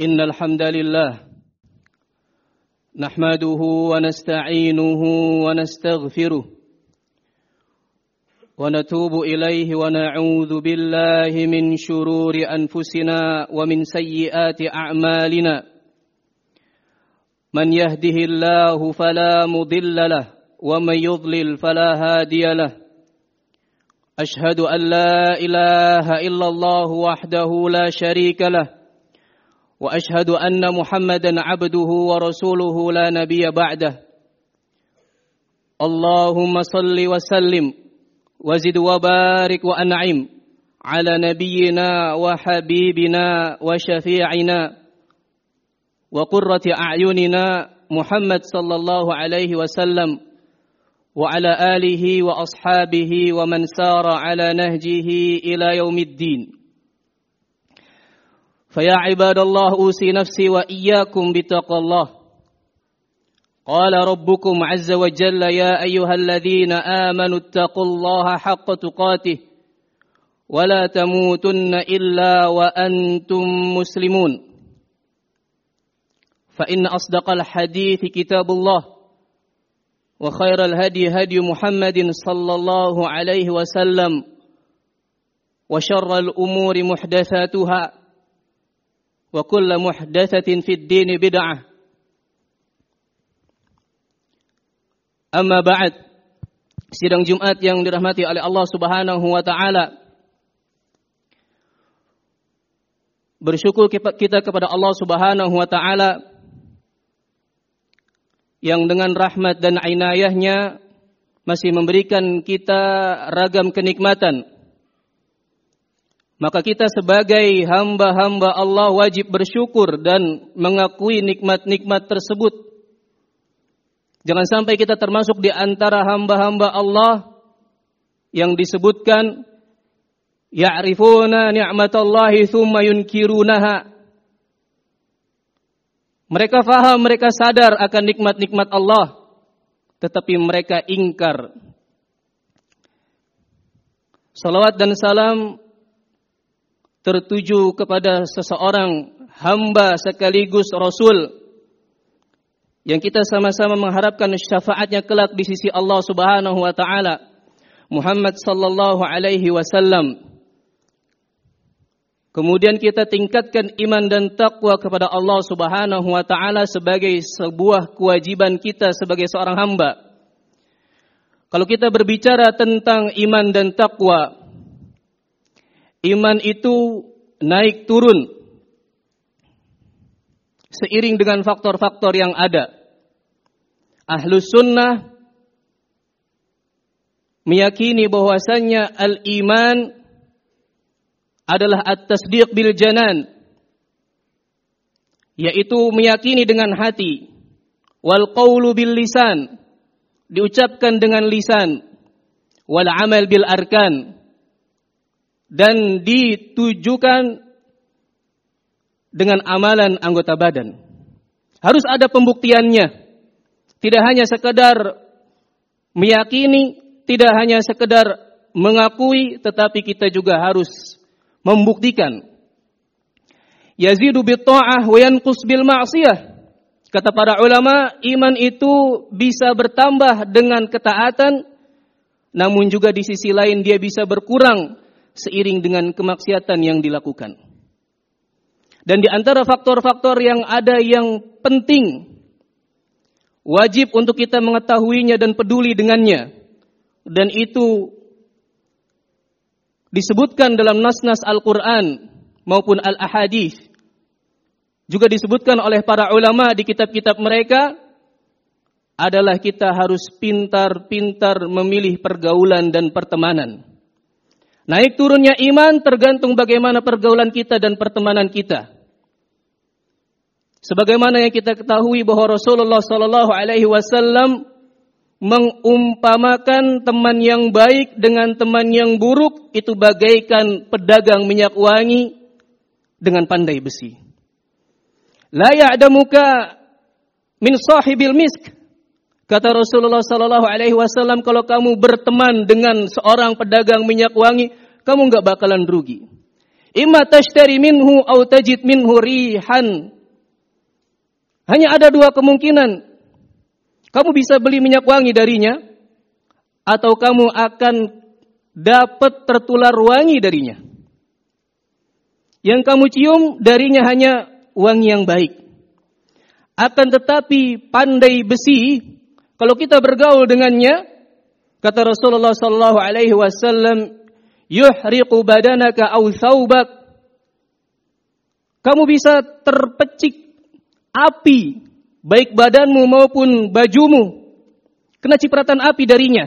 إن الحمد لله نحمده ونستعينه ونستغفره ونتوب إليه ونعوذ بالله من شرور أنفسنا ومن سيئات أعمالنا. من يهده الله فلا مضل له ومن يضلل فلا هادي له. أشهد أن لا إله إلا الله وحده لا شريك له. وأشهد أن محمدا عبده ورسوله لا نبي بعده. اللهم صل وسلم وزد وبارك وأنعم على نبينا وحبيبنا وشفيعنا وقرة أعيننا محمد صلى الله عليه وسلم وعلى آله وأصحابه ومن سار على نهجه إلى يوم الدين. فيا عباد الله أوصي نفسي وإياكم بتقوى الله. قال ربكم عز وجل يا أيها الذين آمنوا اتقوا الله حق تقاته ولا تموتن إلا وأنتم مسلمون. فإن أصدق الحديث كتاب الله وخير الهدي هدي محمد صلى الله عليه وسلم وشر الأمور محدثاتها وكل محدثة في الدين بدعة أما بعد sidang Jumat yang dirahmati oleh Allah Subhanahu wa taala Bersyukur kita kepada Allah Subhanahu wa taala yang dengan rahmat dan inayahnya masih memberikan kita ragam kenikmatan maka kita sebagai hamba-hamba Allah wajib bersyukur dan mengakui nikmat-nikmat tersebut. Jangan sampai kita termasuk di antara hamba-hamba Allah yang disebutkan ya'rifuna ni'matallahi thumma yunkirunaha. Mereka faham, mereka sadar akan nikmat-nikmat Allah, tetapi mereka ingkar. Salawat dan salam tertuju kepada seseorang hamba sekaligus rasul yang kita sama-sama mengharapkan syafaatnya kelak di sisi Allah Subhanahu wa taala Muhammad sallallahu alaihi wasallam Kemudian kita tingkatkan iman dan takwa kepada Allah Subhanahu wa taala sebagai sebuah kewajiban kita sebagai seorang hamba. Kalau kita berbicara tentang iman dan takwa, Iman itu naik turun seiring dengan faktor-faktor yang ada. Ahlus sunnah meyakini bahwasannya al-iman adalah at-tasdiq bil janan yaitu meyakini dengan hati wal qawlu bil lisan diucapkan dengan lisan wal amal bil arkan dan ditujukan dengan amalan anggota badan. Harus ada pembuktiannya. Tidak hanya sekedar meyakini, tidak hanya sekedar mengakui, tetapi kita juga harus membuktikan. Yazidu bitta'ah wa yanqus bil ma'siyah. Kata para ulama, iman itu bisa bertambah dengan ketaatan, namun juga di sisi lain dia bisa berkurang seiring dengan kemaksiatan yang dilakukan. Dan di antara faktor-faktor yang ada yang penting, wajib untuk kita mengetahuinya dan peduli dengannya. Dan itu disebutkan dalam nas-nas Al-Quran maupun Al-Ahadith. Juga disebutkan oleh para ulama di kitab-kitab mereka adalah kita harus pintar-pintar memilih pergaulan dan pertemanan. Naik turunnya iman tergantung bagaimana pergaulan kita dan pertemanan kita. Sebagaimana yang kita ketahui bahwa Rasulullah Sallallahu Alaihi Wasallam mengumpamakan teman yang baik dengan teman yang buruk itu bagaikan pedagang minyak wangi dengan pandai besi. La ya'damuka min sahibil misk. Kata Rasulullah sallallahu alaihi wasallam kalau kamu berteman dengan seorang pedagang minyak wangi, kamu nggak bakalan rugi. Imma tashtari minhu au tajid minhu rihan. Hanya ada dua kemungkinan. Kamu bisa beli minyak wangi darinya atau kamu akan dapat tertular wangi darinya. Yang kamu cium darinya hanya wangi yang baik. Akan tetapi pandai besi, kalau kita bergaul dengannya, kata Rasulullah sallallahu alaihi wasallam, yuhriqu badanaka aw thawbak. Kamu bisa terpecik api baik badanmu maupun bajumu kena cipratan api darinya.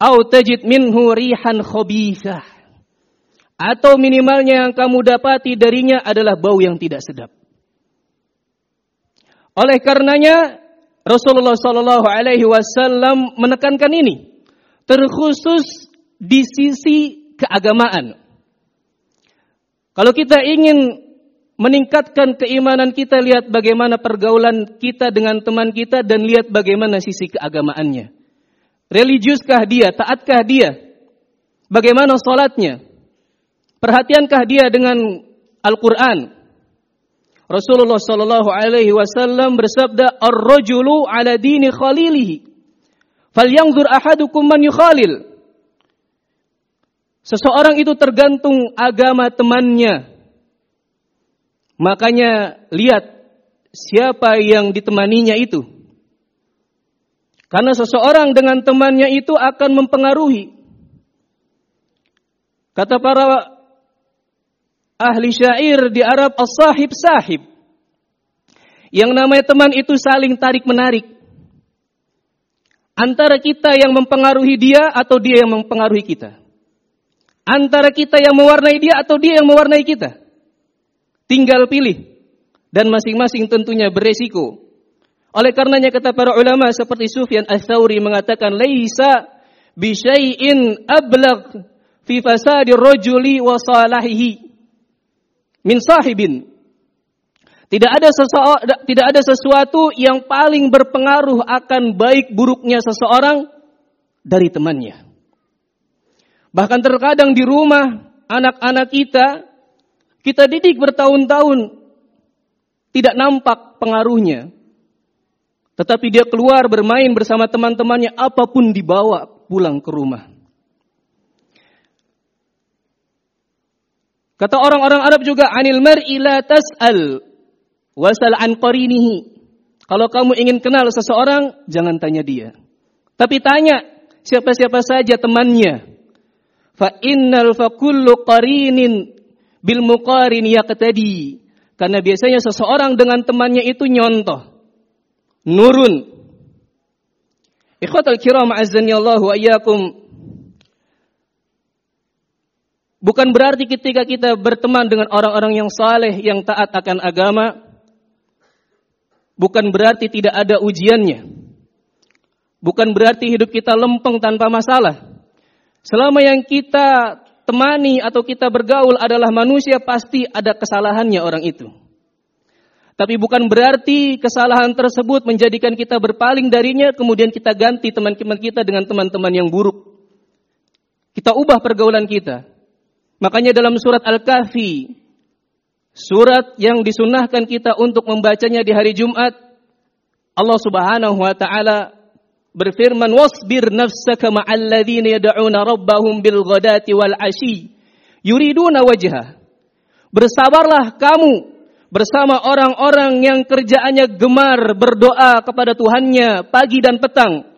Au tajid minhu rihan khabithah. Atau minimalnya yang kamu dapati darinya adalah bau yang tidak sedap. Oleh karenanya Rasulullah Shallallahu Alaihi Wasallam menekankan ini, terkhusus di sisi keagamaan. Kalau kita ingin meningkatkan keimanan kita, lihat bagaimana pergaulan kita dengan teman kita dan lihat bagaimana sisi keagamaannya. Religiuskah dia? Taatkah dia? Bagaimana sholatnya? Perhatiankah dia dengan Al-Quran? Rasulullah sallallahu alaihi wasallam bersabda, "Ar-rajulu ala dini khalilihi." Falyanzur ahadukum man yukhalil. Seseorang itu tergantung agama temannya. Makanya lihat siapa yang ditemaninya itu. Karena seseorang dengan temannya itu akan mempengaruhi. Kata para ahli syair di Arab as-sahib sahib. Yang namanya teman itu saling tarik menarik. Antara kita yang mempengaruhi dia atau dia yang mempengaruhi kita. Antara kita yang mewarnai dia atau dia yang mewarnai kita. Tinggal pilih. Dan masing-masing tentunya beresiko. Oleh karenanya kata para ulama seperti Sufyan Ats-Tsauri mengatakan laisa bi syai'in ablagh fi fasadi rajuli wa salahihi min sahibin. Tidak ada seseorang, tidak ada sesuatu yang paling berpengaruh akan baik buruknya seseorang dari temannya. Bahkan terkadang di rumah anak-anak kita kita didik bertahun-tahun tidak nampak pengaruhnya. Tetapi dia keluar bermain bersama teman-temannya apa pun dibawa pulang ke rumah. Kata orang-orang Arab juga anil mar'i la tas'al wasal an qarinihi. Kalau kamu ingin kenal seseorang, jangan tanya dia. Tapi tanya siapa-siapa saja temannya. Fa innal fa kullu qarinin bil muqarin yaqtadi. Karena biasanya seseorang dengan temannya itu nyontoh. Nurun. Ikhwatal kiram azzani Allah wa Bukan berarti ketika kita berteman dengan orang-orang yang saleh, yang taat akan agama, bukan berarti tidak ada ujiannya. Bukan berarti hidup kita lempeng tanpa masalah. Selama yang kita temani atau kita bergaul adalah manusia, pasti ada kesalahannya orang itu. Tapi bukan berarti kesalahan tersebut menjadikan kita berpaling darinya, kemudian kita ganti teman-teman kita dengan teman-teman yang buruk. Kita ubah pergaulan kita. Makanya dalam surat Al-Kahfi, surat yang disunahkan kita untuk membacanya di hari Jumat, Allah Subhanahu wa taala berfirman wasbir nafsaka ma'al ladzina yad'una rabbahum bil ghadati wal ashi yuriduna wajha. Bersabarlah kamu bersama orang-orang yang kerjaannya gemar berdoa kepada Tuhannya pagi dan petang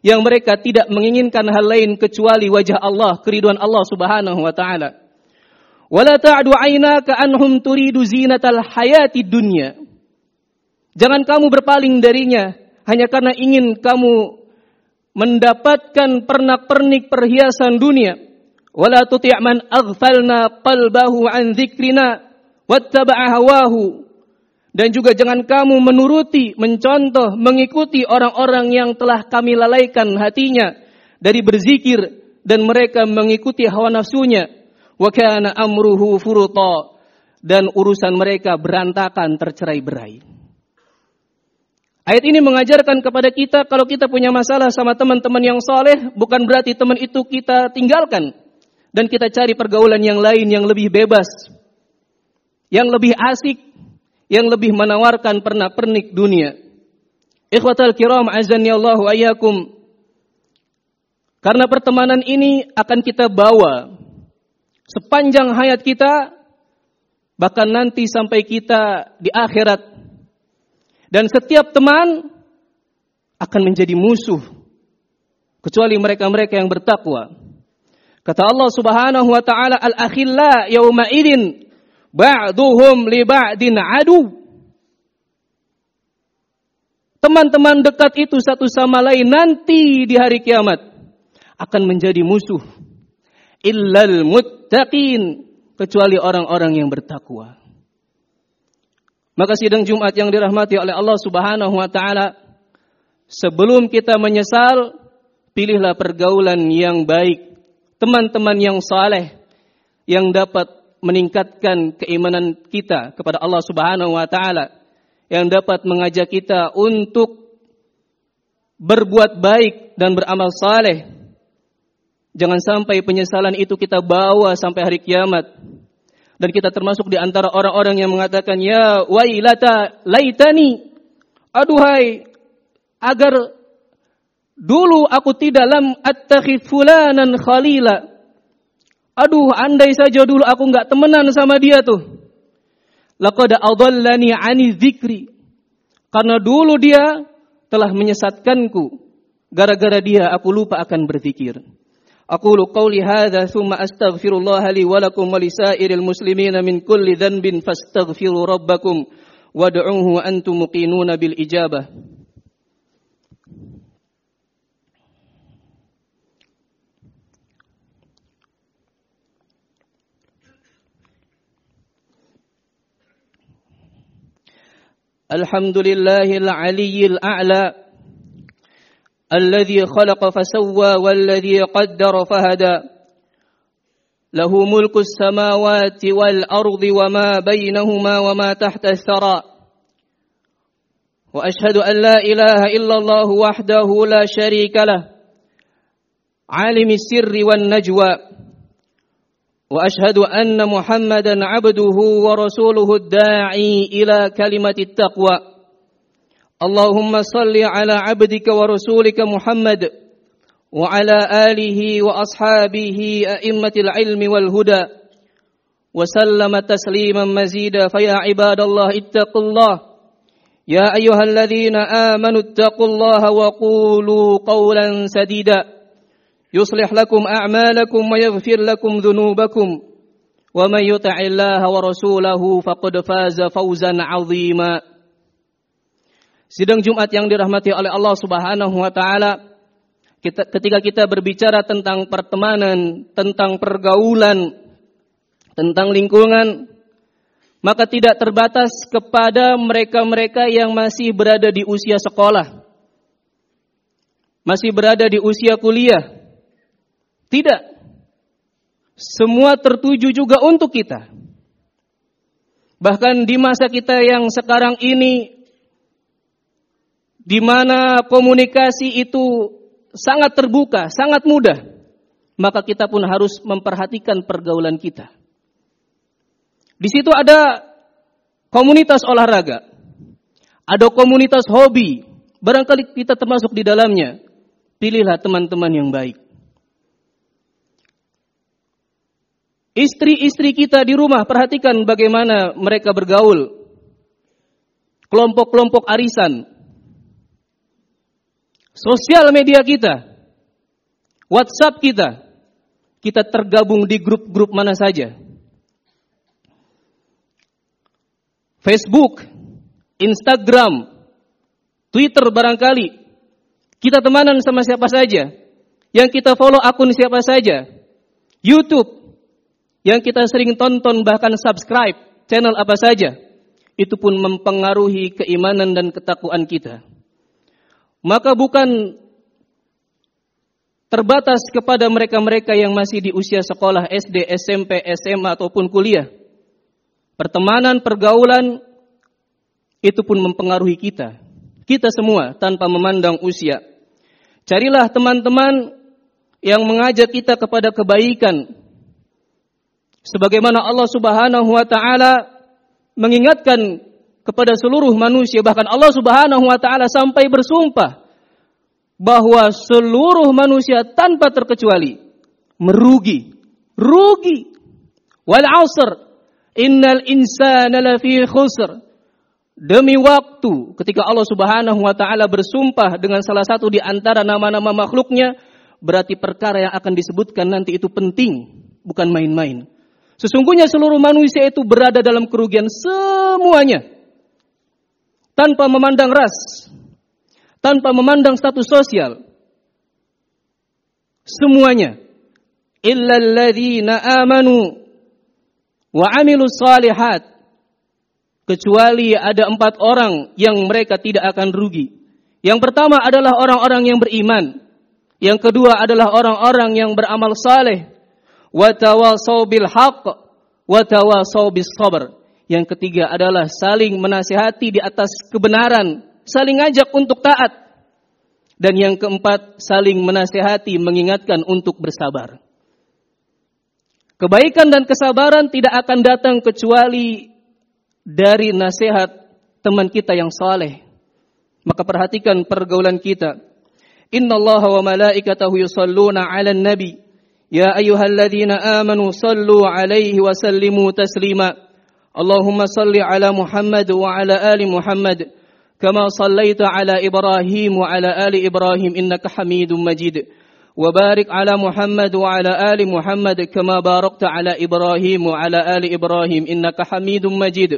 yang mereka tidak menginginkan hal lain kecuali wajah Allah, keriduan Allah Subhanahu wa taala. Wala ta'du anhum turidu zinatal hayati dunya. Jangan kamu berpaling darinya hanya karena ingin kamu mendapatkan pernak-pernik perhiasan dunia. Wala tuti' man aghfalna qalbahu an. Dan juga jangan kamu menuruti, mencontoh, mengikuti orang-orang yang telah kami lalaikan hatinya dari berzikir dan mereka mengikuti hawa nafsunya wa kana amruhu furuta dan urusan mereka berantakan tercerai-berai. Ayat ini mengajarkan kepada kita kalau kita punya masalah sama teman-teman yang soleh, bukan berarti teman itu kita tinggalkan. dan kita cari pergaulan yang lain yang lebih bebas, yang lebih asik, yang lebih menawarkan pernak-pernik dunia. Ikhwatal kiram azani Allahu ayyakum. Karena pertemanan ini akan kita bawa sepanjang hayat kita bahkan nanti sampai kita di akhirat. Dan setiap teman akan menjadi musuh kecuali mereka-mereka yang bertakwa. Kata Allah Subhanahu wa taala al-akhilla yauma idin ba'duhum li ba'din adu. Teman-teman dekat itu satu sama lain nanti di hari kiamat akan menjadi musuh. Illal muttaqin kecuali orang-orang yang bertakwa. Maka sidang Jumat yang dirahmati oleh Allah Subhanahu wa taala sebelum kita menyesal pilihlah pergaulan yang baik, teman-teman yang saleh yang dapat meningkatkan keimanan kita kepada Allah Subhanahu wa taala, yang dapat mengajak kita untuk berbuat baik dan beramal saleh. Jangan sampai penyesalan itu kita bawa sampai hari kiamat. Dan kita termasuk di antara orang-orang yang mengatakan, Ya wailata laitani. Aduhai, agar Dulu aku tidak lam attakhid fulanan khalila. Aduh, andai saja dulu aku nggak temenan sama dia tuh. Laqad adallani ani dzikri. Karena dulu dia telah menyesatkanku. Gara-gara dia aku lupa akan berzikir. أقول قولي هذا ثم أستغفر الله لي ولكم ولسائر المسلمين من كل ذنب فاستغفروا ربكم وادعوه وأنتم مقينون بالإجابة. الحمد لله العلي الأعلى الذي خلق فسوى والذي قدر فهدى. له ملك السماوات والأرض وما بينهما وما تحت الثرى. وأشهد أن لا إله إلا الله وحده لا شريك له. عالم السر والنجوى. وأشهد أن محمدا عبده ورسوله الداعي إلى كلمة التقوى. اللهم صل على عبدك ورسولك محمد وعلى آله وأصحابه أئمة العلم والهدى. وسلم تسليما مزيدا. فيا عباد الله اتقوا الله. يا أيها الذين آمنوا اتقوا الله وقولوا قولا سديدا. يصلح لكم أعمالكم ويغفر لكم ذنوبكم. ومن يطع الله ورسوله فقد فاز فوزا عظيما. Sidang Jumat yang dirahmati oleh Allah Subhanahu wa taala kita, ketika kita berbicara tentang pertemanan, tentang pergaulan, tentang lingkungan, maka tidak terbatas kepada mereka-mereka yang masih berada di usia sekolah, masih berada di usia kuliah, tidak. Semua tertuju juga untuk kita. Bahkan di masa kita yang sekarang ini di mana komunikasi itu sangat terbuka, sangat mudah, maka kita pun harus memperhatikan pergaulan kita. Di situ ada komunitas olahraga, ada komunitas hobi, barangkali kita termasuk di dalamnya. Pilihlah teman-teman yang baik. Istri-istri kita di rumah, perhatikan bagaimana mereka bergaul. Kelompok-kelompok arisan. Sosial media kita. WhatsApp kita. Kita tergabung di grup-grup mana saja. Facebook, Instagram, Twitter barangkali. Kita temanan sama siapa saja. Yang kita follow akun siapa saja. YouTube, yang kita sering tonton bahkan subscribe channel apa saja, itu pun mempengaruhi keimanan dan ketakwaan kita. Maka bukan terbatas kepada mereka-mereka yang masih di usia sekolah SD, SMP, SMA ataupun kuliah. Pertemanan, pergaulan itu pun mempengaruhi kita. Kita semua tanpa memandang usia. Carilah teman-teman yang mengajak kita kepada kebaikan, Sebagaimana Allah Subhanahu wa taala mengingatkan kepada seluruh manusia bahkan Allah Subhanahu wa taala sampai bersumpah bahwa seluruh manusia tanpa terkecuali merugi, rugi. Wal 'asr innal insana lafi khusr. Demi waktu ketika Allah Subhanahu wa taala bersumpah dengan salah satu di antara nama-nama makhluknya berarti perkara yang akan disebutkan nanti itu penting, bukan main-main. Sesungguhnya seluruh manusia itu berada dalam kerugian semuanya. Tanpa memandang ras, tanpa memandang status sosial. Semuanya. Illa alladhina amanu wa amilu salihat. Kecuali ada empat orang yang mereka tidak akan rugi. Yang pertama adalah orang-orang yang beriman. Yang kedua adalah orang-orang yang beramal saleh. Wa tawasaw bil haqq wa tawasaw bis sabr. Yang ketiga adalah saling menasihati di atas kebenaran, saling ngajak untuk taat. Dan yang keempat, saling menasihati, mengingatkan untuk bersabar. Kebaikan dan kesabaran tidak akan datang kecuali dari nasihat teman kita yang saleh. Maka perhatikan pergaulan kita. Inna Allah wa malaikatahu yusalluna ala nabi. Ya ayyuhalladzina amanu sallu alaihi wa sallimu taslima. Salli ala Muhammad wa ala ali Muhammad. كما صليت على إبراهيم وعلى آل إبراهيم إنك حميد مجيد وبارك على محمد وعلى آل محمد كما باركت على إبراهيم وعلى آل إبراهيم إنك حميد مجيد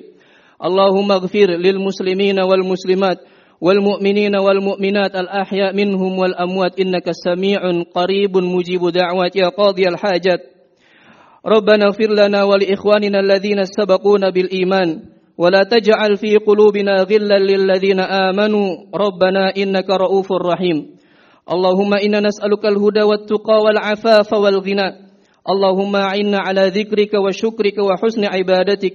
اللهم اغفر للمسلمين والمسلمات والمؤمنين والمؤمنات الأحياء منهم والأموات إنك سميع قريب مجيب دعوات يا قاضي الحاجات ربنا اغفر لنا ولإخواننا الذين سبقونا بالإيمان ولا تجعل في قلوبنا غلا للذين آمنوا ربنا إنك رؤوف رحيم. اللهم إنا نسألك الهدى والتقى والعفاف والغنى. اللهم أعنا على ذكرك وشكرك وحسن عبادتك.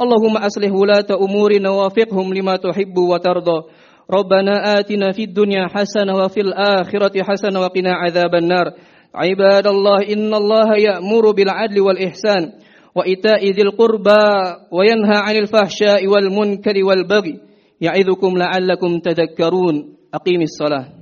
اللهم أصلح ولاة أمورنا ووفقهم لما تحب وترضى. ربنا آتنا في الدنيا حسنة وفي الآخرة حسنة وقنا عذاب النار. عباد الله إن الله يأمر بالعدل والإحسان وإيتاء ذي القربى وينهى عن الفحشاء والمنكر والبغي يعظكم لعلكم تذكرون. أقيم الصلاة.